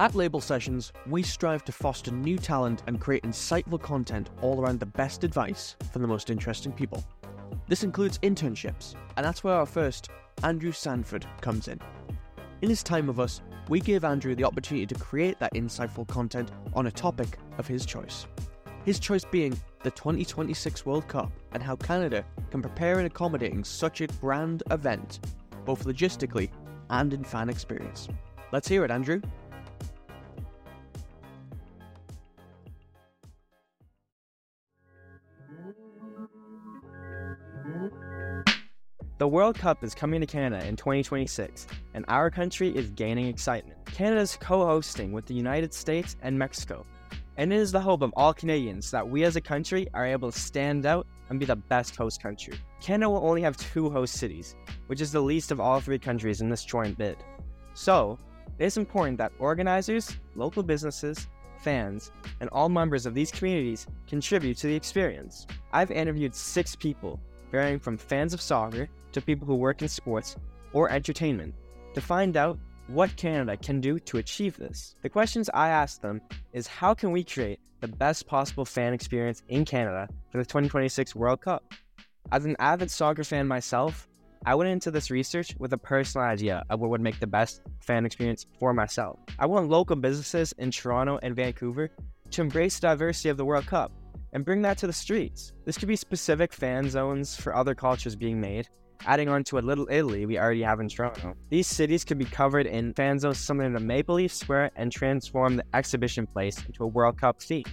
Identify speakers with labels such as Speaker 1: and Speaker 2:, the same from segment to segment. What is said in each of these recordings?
Speaker 1: At Label Sessions, we strive to foster new talent and create insightful content all around the best advice from the most interesting people. This includes internships, and that's where our first, Andrew Sandford, comes in. In his time with us, we gave Andrew the opportunity to create that insightful content on a topic of his choice. His choice being the 2026 World Cup and how Canada can prepare in accommodating such a grand event, both logistically and in fan experience. Let's hear it, Andrew.
Speaker 2: World Cup is coming to Canada in 2026, and our country is gaining excitement. Canada is co hosting with the United States and Mexico, and it is the hope of all Canadians that we as a country are able to stand out and be the best host country. Canada will only have two host cities, which is the least of all three countries in this joint bid. So, it is important that organizers, local businesses, fans, and all members of these communities contribute to the experience. I've interviewed six people, varying from fans of soccer to people who work in sports or entertainment to find out what Canada can do to achieve this. The questions I asked them is how can we create the best possible fan experience in Canada for the 2026 World Cup? As an avid soccer fan myself, I went into this research with a personal idea of what would make the best fan experience for myself. I want local businesses in Toronto and Vancouver to embrace the diversity of the World Cup and bring that to the streets. This could be specific fan zones for other cultures being made, adding on to a little Italy we already have in Toronto. These cities could be covered in fan similar to Maple Leaf Square and transform the exhibition place into a World Cup theme.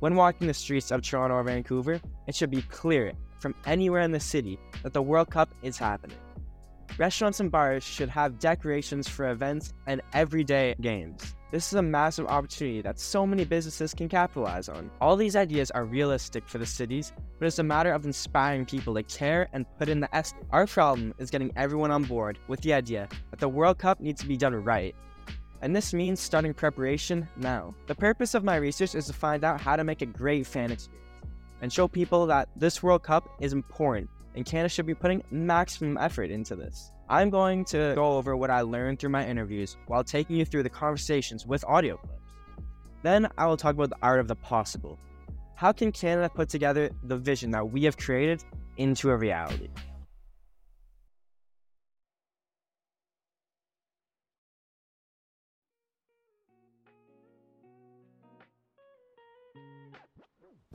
Speaker 2: When walking the streets of Toronto or Vancouver, it should be clear from anywhere in the city that the World Cup is happening. Restaurants and bars should have decorations for events and everyday games. This is a massive opportunity that so many businesses can capitalize on. All these ideas are realistic for the cities, but it's a matter of inspiring people to care and put in the effort. Our problem is getting everyone on board with the idea that the World Cup needs to be done right. And this means starting preparation now. The purpose of my research is to find out how to make a great fan experience and show people that this World Cup is important and Canada should be putting maximum effort into this. I'm going to go over what I learned through my interviews while taking you through the conversations with audio clips. Then I will talk about the art of the possible. How can Canada put together the vision that we have created into a reality?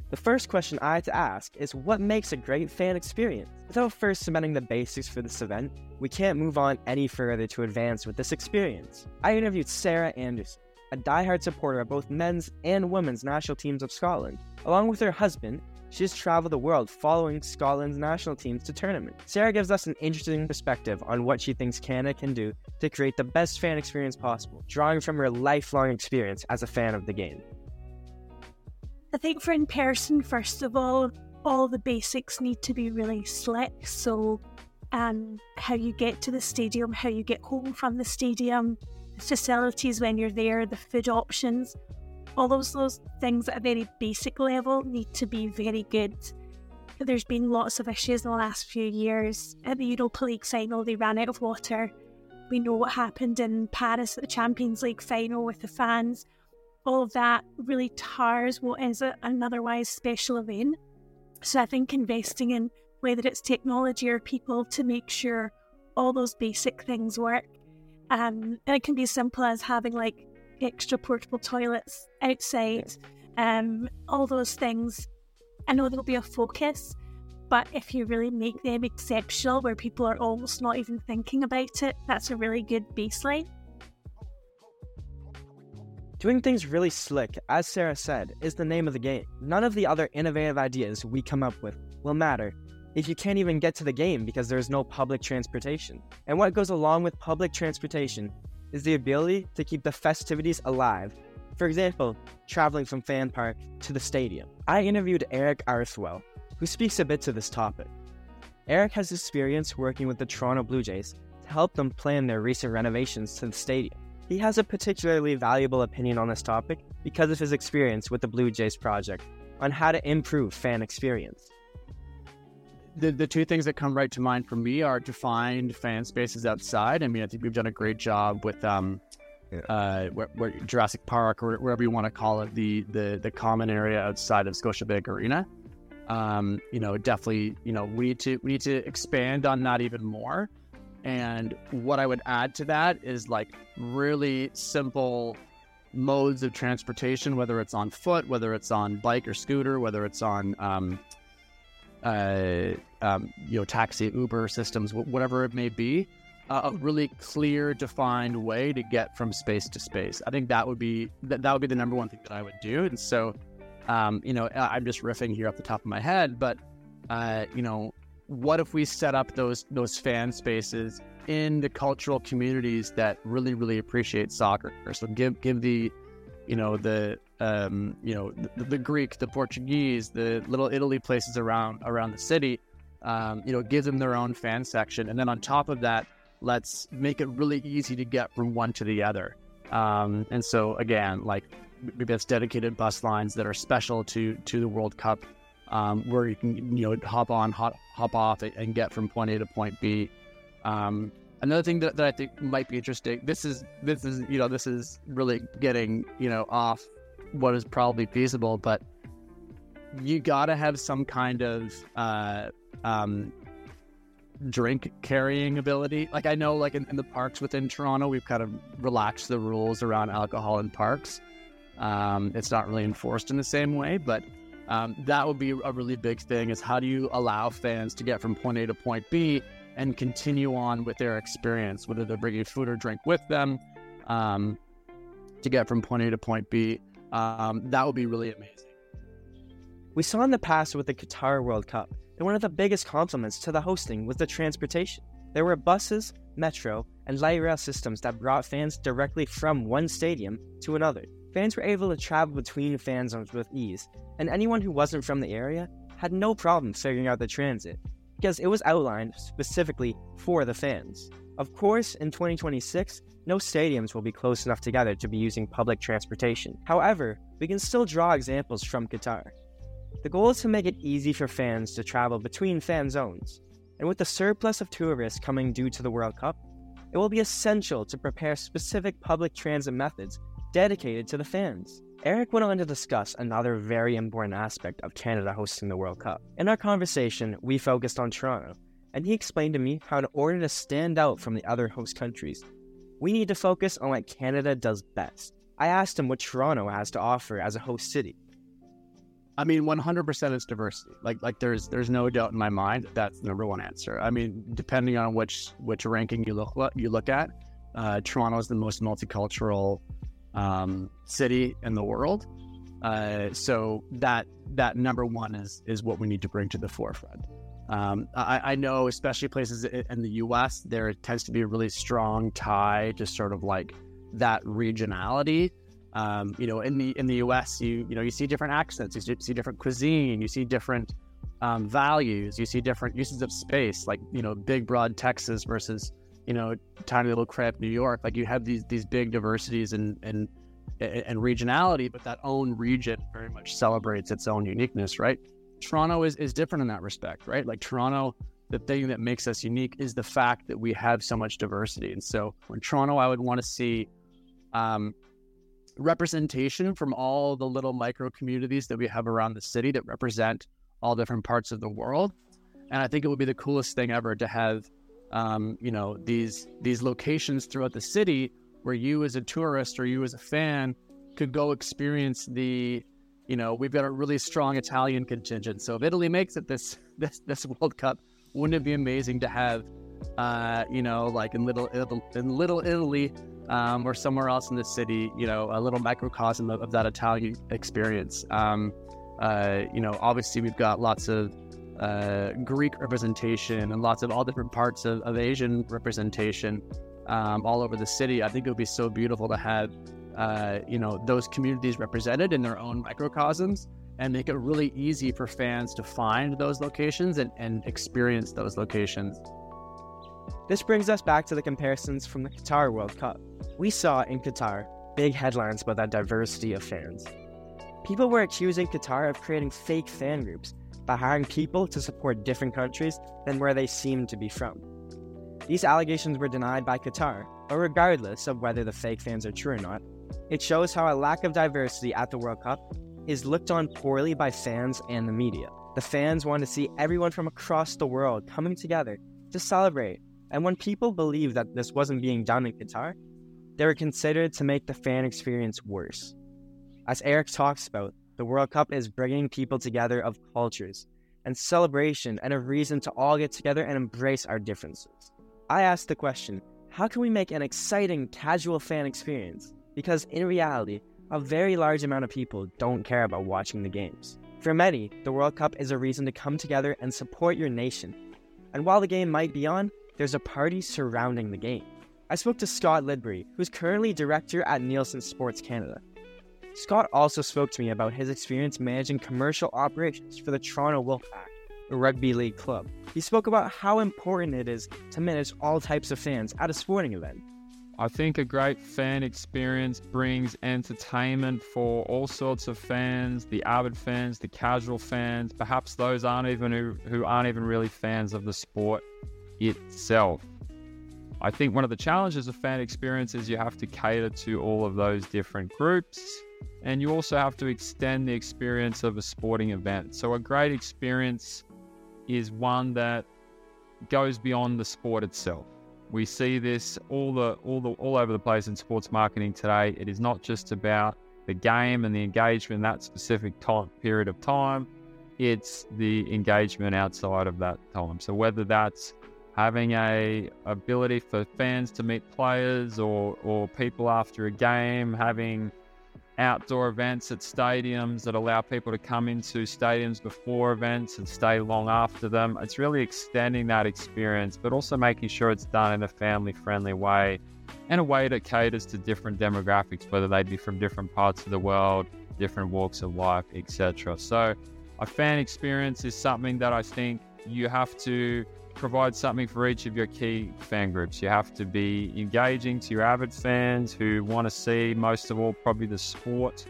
Speaker 2: The first question I had to ask is what makes a great fan experience? Without first cementing the basics for this event, we can't move on any further to advance with this experience. I interviewed Sarah Anderson, a die-hard supporter of both men's and women's national teams of Scotland. Along with her husband, she has traveled the world following Scotland's national teams to tournaments. Sarah gives us an interesting perspective on what she thinks Canada can do to create the best fan experience possible, drawing from her lifelong experience as a fan of the game.
Speaker 3: I think for in person, first of all, all the basics need to be really slick. So, um, how you get to the stadium, how you get home from the stadium, the facilities when you're there, the food options, all those those things at a very basic level need to be very good. There's been lots of issues in the last few years. At the Europa League final, they ran out of water. We know what happened in Paris at the Champions League final with the fans all of that really tars what is an otherwise special event. So I think investing in whether it's technology or people to make sure all those basic things work. Um, and it can be as simple as having like extra portable toilets outside, um, all those things. I know there'll be a focus, but if you really make them exceptional where people are almost not even thinking about it, that's a really good baseline.
Speaker 2: Doing things really slick, as Sarah said, is the name of the game. None of the other innovative ideas we come up with will matter if you can't even get to the game because there's no public transportation. And what goes along with public transportation is the ability to keep the festivities alive. For example, traveling from Fan Park to the stadium. I interviewed Eric Arthwell, who speaks a bit to this topic. Eric has experience working with the Toronto Blue Jays to help them plan their recent renovations to the stadium. He has a particularly valuable opinion on this topic because of his experience with the Blue Jays project on how to improve fan experience.
Speaker 4: The, the two things that come right to mind for me are to find fan spaces outside. I mean, I think we've done a great job with um, yeah. uh, where, where, Jurassic Park or wherever you want to call it, the the the common area outside of Scotiabank Arena. Um, you know, definitely, you know, we need to we need to expand on that even more. And what I would add to that is like really simple modes of transportation, whether it's on foot, whether it's on bike or scooter, whether it's on um, uh, um, you know taxi, Uber systems, whatever it may be. Uh, a really clear, defined way to get from space to space. I think that would be that, that would be the number one thing that I would do. And so, um, you know, I'm just riffing here off the top of my head, but uh, you know, what if we set up those those fan spaces in the cultural communities that really really appreciate soccer? So give give the you know the um, you know the, the, greek the portuguese the little italy places around around the city um, you know give them their own fan section. And then on top of that let's make it really easy to get from one to the other. Um, and so again like maybe that's dedicated bus lines that are special to to the world cup um, where you can you know hop on, hop, hop off, and get from point A to point B. Um, another thing that, that I think might be interesting. This is this is you know this is really getting you know off what is probably feasible, but you got to have some kind of uh, um, drink carrying ability. Like I know, like in, in, the parks within Toronto, we've kind of relaxed the rules around alcohol in parks. Um, it's not really enforced in the same way, but um, that would be a really big thing is how do you allow fans to get from point A to point B and continue on with their experience, whether they're bringing food or drink with them um, to get from point A to point B. Um, that would be really amazing.
Speaker 2: We saw in the past with the Qatar World Cup that one of the biggest compliments to the hosting was the transportation. There were buses, metro, and light rail systems that brought fans directly from one stadium to another. Fans were able to travel between fan zones with ease, and anyone who wasn't from the area had no problem figuring out the transit, because it was outlined specifically for the fans. Of course, in 2026, no stadiums will be close enough together to be using public transportation. However, we can still draw examples from Qatar. The goal is to make it easy for fans to travel between fan zones, and with the surplus of tourists coming due to the World Cup, it will be essential to prepare specific public transit methods dedicated to the fans. Eric went on to discuss another very important aspect of Canada hosting the World Cup. In our conversation, we focused on Toronto, and he explained to me how, in order to stand out from the other host countries, we need to focus on what Canada does best. I asked him what Toronto has to offer as a host city.
Speaker 4: I mean, 100% is diversity. Like, like there's there's no doubt in my mind that that's the number one answer. I mean, depending on which which ranking you look you look at, uh, Toronto is the most multicultural um, city in the world. Uh, so that that number one is is what we need to bring to the forefront. Um, I, I, know, especially places in the U.S., there tends to be a really strong tie to sort of like that regionality. Um, you know, in the in the U.S., you you know you see different accents, you see different cuisine, you see different um, values, you see different uses of space, like you know, big broad Texas versus you know, tiny little crap New York. Like you have these these big diversities and and and regionality, but that own region very much celebrates its own uniqueness, right? Toronto is is different in that respect, right? Like Toronto, the thing that makes us unique is the fact that we have so much diversity. And so, in Toronto, I would want to see um, representation from all the little micro communities that we have around the city that represent all different parts of the world. And I think it would be the coolest thing ever to have um, you know these these locations throughout the city where you as a tourist or you as a fan could go experience the you know we've got a really strong Italian contingent. So if Italy makes it this this this World Cup, wouldn't it be amazing to have uh, you know like in little in little Italy um, or somewhere else in the city, you know, a little microcosm of, of that Italian experience. Um, uh, you know, obviously we've got lots of uh, Greek representation and lots of all different parts of, of Asian representation um, all over the city. I think it would be so beautiful to have, uh, you know, those communities represented in their own microcosms and make it really easy for fans to find those locations and, and experience those locations.
Speaker 2: This brings us back to the comparisons from the Qatar World Cup. We saw in Qatar big headlines about that diversity of fans. People were accusing Qatar of creating fake fan groups by hiring people to support different countries than where they seem to be from. These allegations were denied by Qatar, but regardless of whether the fake fans are true or not, it shows how a lack of diversity at the World Cup is looked on poorly by fans and the media. The fans want to see everyone from across the world coming together to celebrate, and when people believe that this wasn't being done in Qatar, they were considered to make the fan experience worse. As Eric talks about, the World Cup is bringing people together of cultures and celebration and a reason to all get together and embrace our differences. I asked the question how can we make an exciting, casual fan experience? Because in reality, a very large amount of people don't care about watching the games. For many, the World Cup is a reason to come together and support your nation. And while the game might be on, there's a party surrounding the game. I spoke to Scott Lidbury, who's currently director at Nielsen Sports Canada. Scott also spoke to me about his experience managing commercial operations for the Toronto Wolfpack, a rugby league club. He spoke about how important it is to manage all types of fans at a sporting event.
Speaker 5: I think a great fan experience brings entertainment for all sorts of fans, the avid fans, the casual fans, perhaps those aren't even who, who aren't even really fans of the sport itself. I think one of the challenges of fan experience is you have to cater to all of those different groups and you also have to extend the experience of a sporting event. So a great experience is one that goes beyond the sport itself. We see this all the all the all over the place in sports marketing today. It is not just about the game and the engagement in that specific time period of time. It's the engagement outside of that time. So whether that's having a ability for fans to meet players or or people after a game, having outdoor events at stadiums that allow people to come into stadiums before events and stay long after them. It's really extending that experience, but also making sure it's done in a family friendly way and a way that caters to different demographics, whether they be from different parts of the world, different walks of life, etc. So, a fan experience is something that I think you have to provide something for each of your key fan groups. You have to be engaging to your avid fans who want to see most of all probably the sport,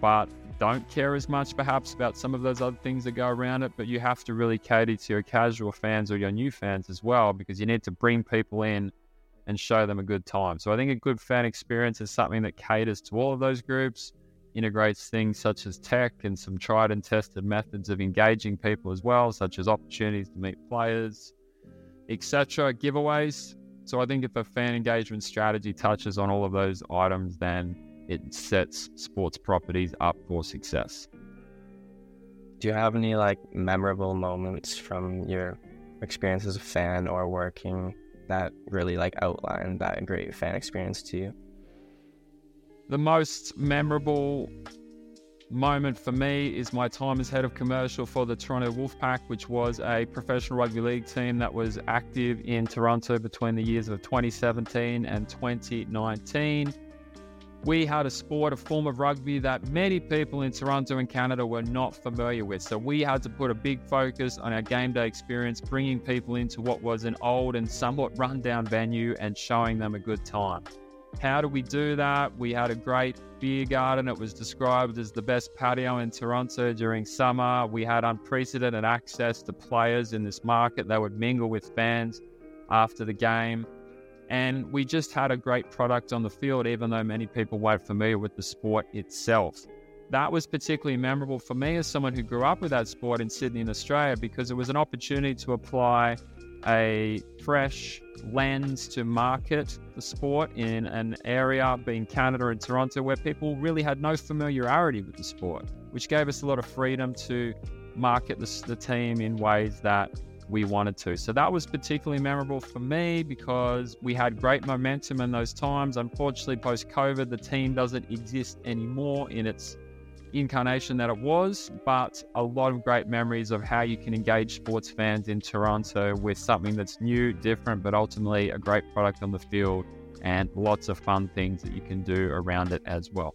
Speaker 5: but don't care as much perhaps about some of those other things that go around it. But you have to really cater to your casual fans or your new fans as well because you need to bring people in and show them a good time. So I think a good fan experience is something that caters to all of those groups integrates things such as tech and some tried and tested methods of engaging people as well, such as opportunities to meet players, etc. Giveaways. So I think if a fan engagement strategy touches on all of those items, then it sets sports properties up for success.
Speaker 2: Do you have any like memorable moments from your experience as a fan or working that really like outline that great fan experience to you?
Speaker 5: The most memorable moment for me is my time as head of commercial for the Toronto Wolfpack, which was a professional rugby league team that was active in Toronto between the years of 2017 and 2019. We had a sport, a form of rugby that many people in Toronto and Canada were not familiar with. So we had to put a big focus on our game day experience, bringing people into what was an old and somewhat rundown venue and showing them a good time. How do we do that? We had a great beer garden. It was described as the best patio in Toronto during summer. We had unprecedented access to players in this market. They would mingle with fans after the game. And we just had a great product on the field, even though many people weren't familiar with the sport itself. That was particularly memorable for me as someone who grew up with that sport in Sydney in Australia because it was an opportunity to apply a fresh lens to market the sport in an area, being Canada and Toronto, where people really had no familiarity with the sport, which gave us a lot of freedom to market the, the team in ways that we wanted to. So that was particularly memorable for me because we had great momentum in those times. Unfortunately, post COVID, the team doesn't exist anymore in its incarnation that it was, but a lot of great memories of how you can engage sports fans in Toronto with something that's new, different, but ultimately a great product on the field and lots of fun things that you can do around it as well.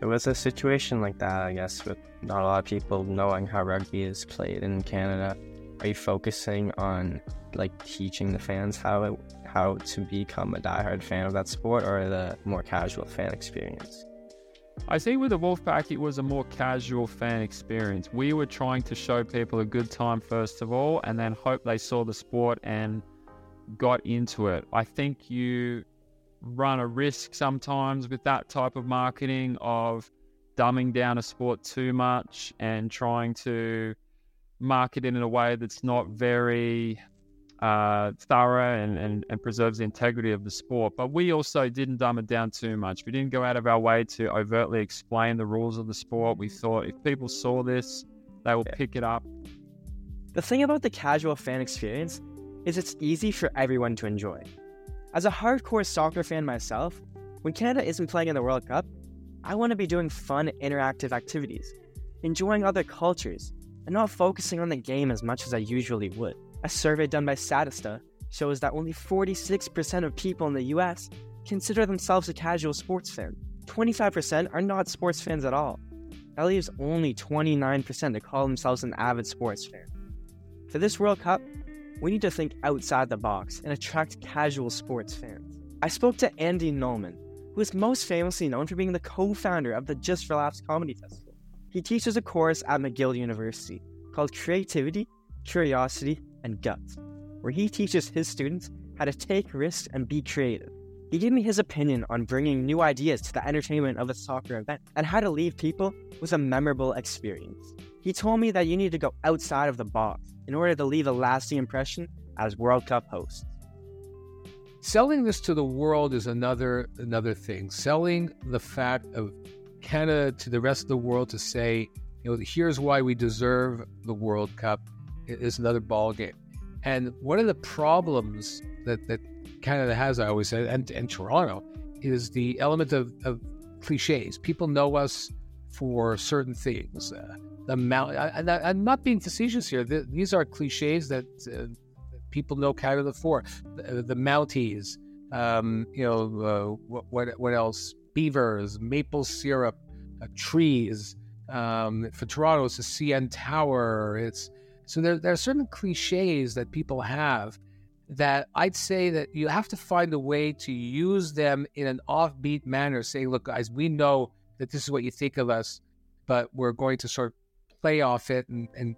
Speaker 2: It was a situation like that, I guess, with not a lot of people knowing how rugby is played in Canada. Are you focusing on like teaching the fans how it, how to become a diehard fan of that sport, or the more casual fan experience?
Speaker 5: I think with the Wolfpack, it was a more casual fan experience. We were trying to show people a good time, first of all, and then hope they saw the sport and got into it. I think you run a risk sometimes with that type of marketing of dumbing down a sport too much and trying to market it in a way that's not very uh, thorough and, and, and preserves the integrity of the sport. But we also didn't dumb it down too much. We didn't go out of our way to overtly explain the rules of the sport. We thought if people saw this, they will pick it up.
Speaker 2: The thing about the casual fan experience is it's easy for everyone to enjoy. As a hardcore soccer fan myself, when Canada isn't playing in the World Cup, I want to be doing fun, interactive activities, enjoying other cultures, and not focusing on the game as much as I usually would. A survey done by Statista shows that only 46% of people in the US consider themselves a casual sports fan. 25% are not sports fans at all. That leaves only 29% to call themselves an avid sports fan. For this World Cup, we need to think outside the box and attract casual sports fans. I spoke to Andy Nolman, who is most famously known for being the co founder of the Just for Laughs Comedy Festival. He teaches a course at McGill University called Creativity, Curiosity, and Guts, where he teaches his students how to take risks and be creative. He gave me his opinion on bringing new ideas to the entertainment of a soccer event and how to leave people with a memorable experience. He told me that you need to go outside of the box in order to leave a lasting impression as World Cup hosts.
Speaker 6: Selling this to the world is another another thing. Selling the fact of Canada to the rest of the world to say, you know, here's why we deserve the World Cup is another ball game. And one of the problems that, that Canada has, I always say, and, and Toronto, is the element of, of cliches. People know us for certain things. Uh, the mount, I, am not being facetious here. The, these are cliches that uh, people know Canada for. The, the Mounties, um, you know, uh, what, what, what else? Beavers, maple syrup, uh, trees. Um, for Toronto, it's the CN Tower. It's so there, there are certain cliches that people have that I'd say that you have to find a way to use them in an offbeat manner. Say, look, guys, we know that this is what you think of us, but we're going to sort of play off it and, and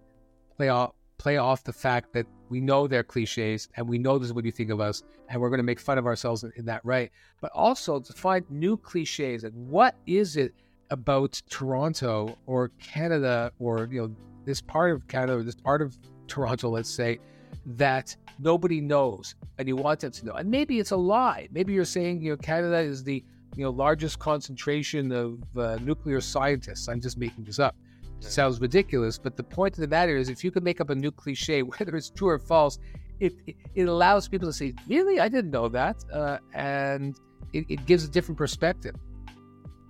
Speaker 6: play off play off the fact that we know they're cliches and we know this is what you think of us, and we're going to make fun of ourselves in, in that right. But also to find new cliches and what is it about Toronto or Canada or you know this part of Canada, this part of Toronto, let's say, that nobody knows and you want them to know. And maybe it's a lie. Maybe you're saying, you know, Canada is the you know largest concentration of uh, nuclear scientists. I'm just making this up. It sounds ridiculous, but the point of the matter is, if you can make up a new cliche, whether it's true or false, it it, it allows people to say, "Really, I didn't know that," uh, and it, it gives a different perspective.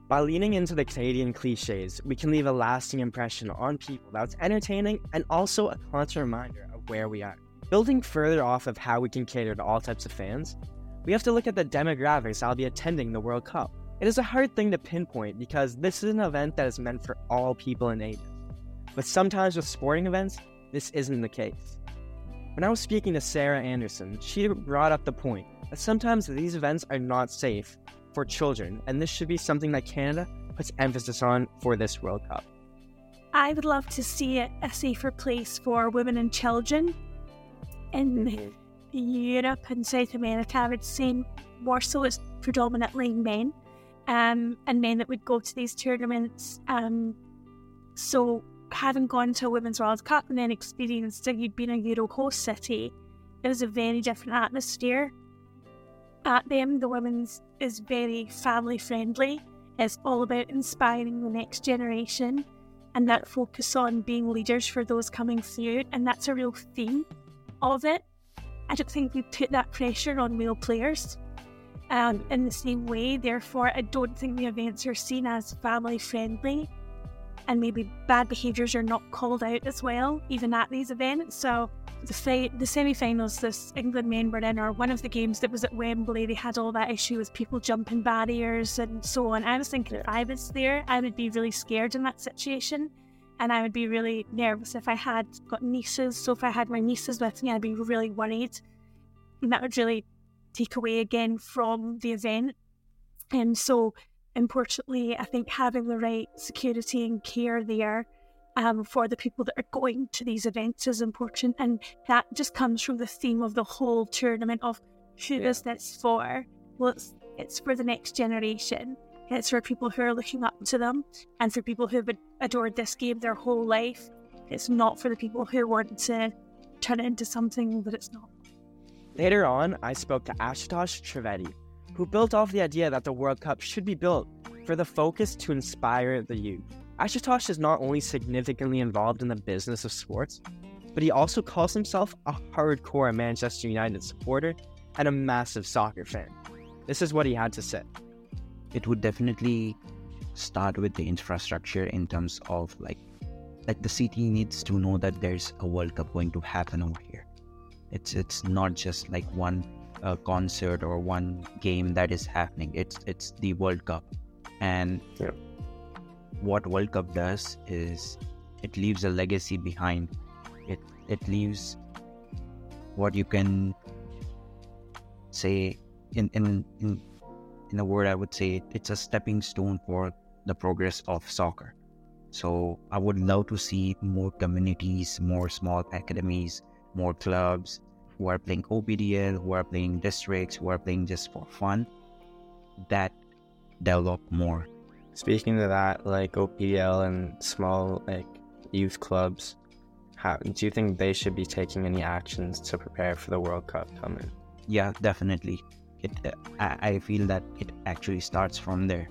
Speaker 2: By leaning into the Canadian cliches, we can leave a lasting impression on people that's entertaining and also a constant reminder of where we are. Building further off of how we can cater to all types of fans, we have to look at the demographics that'll be attending the World Cup. It is a hard thing to pinpoint because this is an event that is meant for all people and ages. But sometimes with sporting events, this isn't the case. When I was speaking to Sarah Anderson, she brought up the point that sometimes these events are not safe for children, and this should be something that Canada puts emphasis on for this World Cup.
Speaker 3: I would love to see it a safer place for women and children in mm-hmm. Europe and South America. I would say more so it's predominantly men um, and men that would go to these tournaments. Um, so, having gone to a Women's World Cup and then experienced being a Euro host city, it was a very different atmosphere at them. The women's is very family friendly. It's all about inspiring the next generation and that focus on being leaders for those coming through. And that's a real theme of it. I don't think we put that pressure on male players um, in the same way. Therefore, I don't think the events are seen as family friendly and maybe bad behaviours are not called out as well, even at these events. So the fi- the semi-finals this England men were in, or one of the games that was at Wembley, they had all that issue with people jumping barriers and so on. I was thinking if I was there, I would be really scared in that situation, and I would be really nervous if I had got nieces. So if I had my nieces with me, I'd be really worried, and that would really take away again from the event. And so, importantly, I think having the right security and care there um, for the people that are going to these events is important. And that just comes from the theme of the whole tournament of who yeah. is this for? Well, it's, it's for the next generation. It's for people who are looking up to them and for people who've adored this game their whole life. It's not for the people who want to turn it into something that it's not.
Speaker 2: Later on, I spoke to Ashutosh Trivedi, who built off the idea that the World Cup should be built for the focus to inspire the youth. Ashutosh is not only significantly involved in the business of sports, but he also calls himself a hardcore Manchester United supporter and a massive soccer fan. This is what he had to say.
Speaker 7: It would definitely start with the infrastructure in terms of like like the city needs to know that there's a World Cup going to happen over here. It's it's not just like one uh, concert or one game that is happening. It's it's the World Cup, and yeah. What World Cup does is it leaves a legacy behind. It it leaves what you can say in in in in a word I would say it's a stepping stone for the progress of soccer. So I would love to see more communities, more small academies, more clubs who are playing OPDL, who are playing districts, who are playing just for fun, that develop more.
Speaker 2: Speaking of that, like OPDL and small like youth clubs, how do you think they should be taking any actions to prepare for the World Cup coming?
Speaker 7: Yeah, definitely. It, I, I feel that it actually starts from there.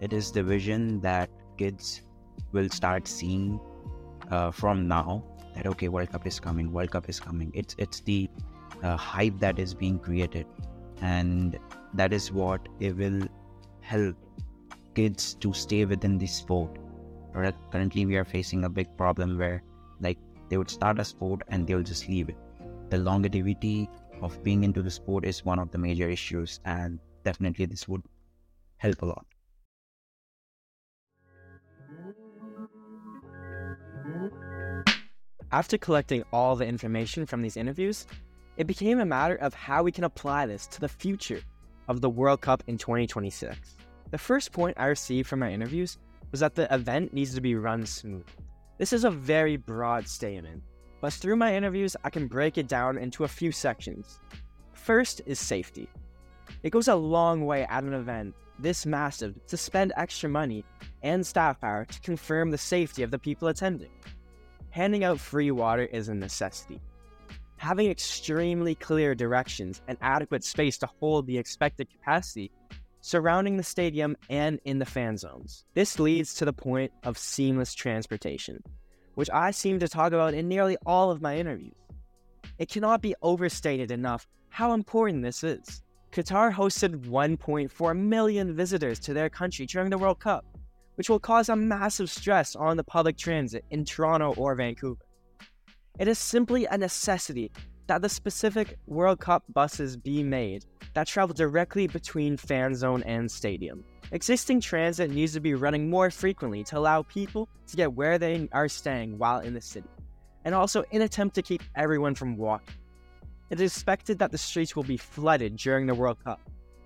Speaker 7: It is the vision that kids will start seeing uh, from now that okay world cup is coming world cup is coming it's it's the uh, hype that is being created and that is what it will help kids to stay within the sport currently we are facing a big problem where like they would start a sport and they'll just leave it. The longevity of being into the sport is one of the major issues and definitely this would help a lot.
Speaker 2: After collecting all the information from these interviews, it became a matter of how we can apply this to the future of the World Cup in 2026. The first point I received from my interviews was that the event needs to be run smooth. This is a very broad statement, but through my interviews, I can break it down into a few sections. First is safety. It goes a long way at an event this massive to spend extra money and staff power to confirm the safety of the people attending handing out free water is a necessity. Having extremely clear directions and adequate space to hold the expected capacity surrounding the stadium and in the fan zones. This leads to the point of seamless transportation, which I seem to talk about in nearly all of my interviews. It cannot be overstated enough how important this is. Qatar hosted 1.4 million visitors to their country during the World Cup which will cause a massive stress on the public transit in Toronto or Vancouver. It is simply a necessity that the specific World Cup buses be made that travel directly between fan zone and stadium. Existing transit needs to be running more frequently to allow people to get where they are staying while in the city, and also in attempt to keep everyone from walking. It is expected that the streets will be flooded during the World Cup,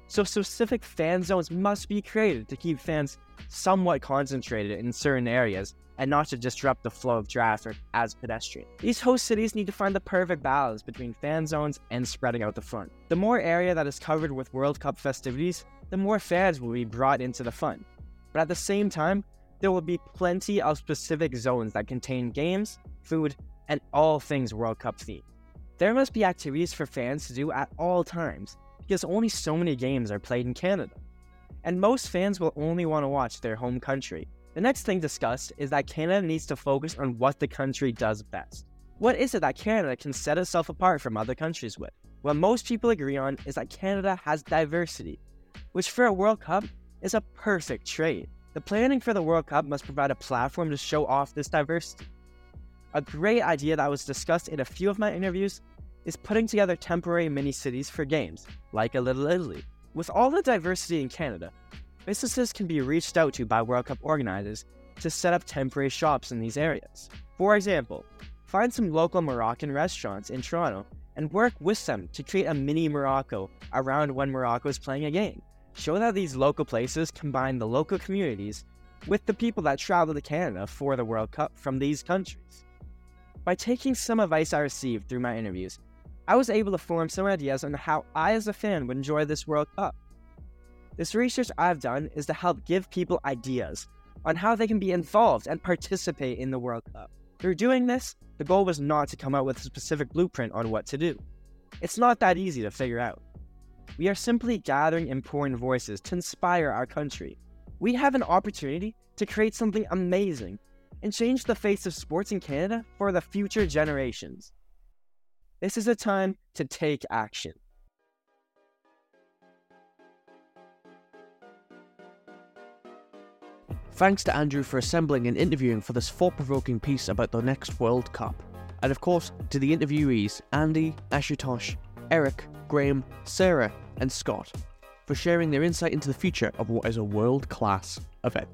Speaker 2: so specific fan zones must be created to keep fans somewhat concentrated in certain areas and not to disrupt the flow of traffic as pedestrians. These host cities need to find the perfect balance between fan zones and spreading out the fun. The more area that is covered with World Cup festivities, the more fans will be brought into the fun. But at the same time, there will be plenty of specific zones that contain games, food, and all things World Cup themed. There must be activities for fans to do at all times, because only so many games are played in Canada. And most fans will only want to watch their home country. The next thing discussed is that Canada needs to focus on what the country does best. What is it that Canada can set itself apart from other countries with? What most people agree on is that Canada has diversity, which for a World Cup is a perfect trait. The planning for the World Cup must provide a platform to show off this diversity. A great idea that was discussed in a few of my interviews is putting together temporary mini cities for games, like a Little Italy. With all the diversity in Canada, businesses can be reached out to by World Cup organizers to set up temporary shops in these areas. For example, find some local Moroccan restaurants in Toronto and work with them to create a mini Morocco around when Morocco is playing a game. Show that these local places combine the local communities with the people that travel to Canada for the World Cup from these countries. By taking some advice I received through my interviews, I was able to form some ideas on how I, as a fan, would enjoy this World Cup. This research I've done is to help give people ideas on how they can be involved and participate in the World Cup. Through doing this, the goal was not to come up with a specific blueprint on what to do. It's not that easy to figure out. We are simply gathering important voices to inspire our country. We have an opportunity to create something amazing and change the face of sports in Canada for the future generations. This is a time to take action.
Speaker 1: Thanks to Andrew for assembling and interviewing for this thought provoking piece about the next World Cup. And of course, to the interviewees Andy, Ashutosh, Eric, Graham, Sarah, and Scott for sharing their insight into the future of what is a world class event.